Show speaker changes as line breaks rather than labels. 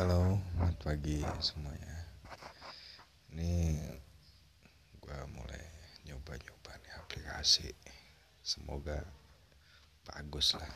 Halo, selamat pagi semuanya. Ini gue mulai nyoba-nyoba nih aplikasi. Semoga bagus lah.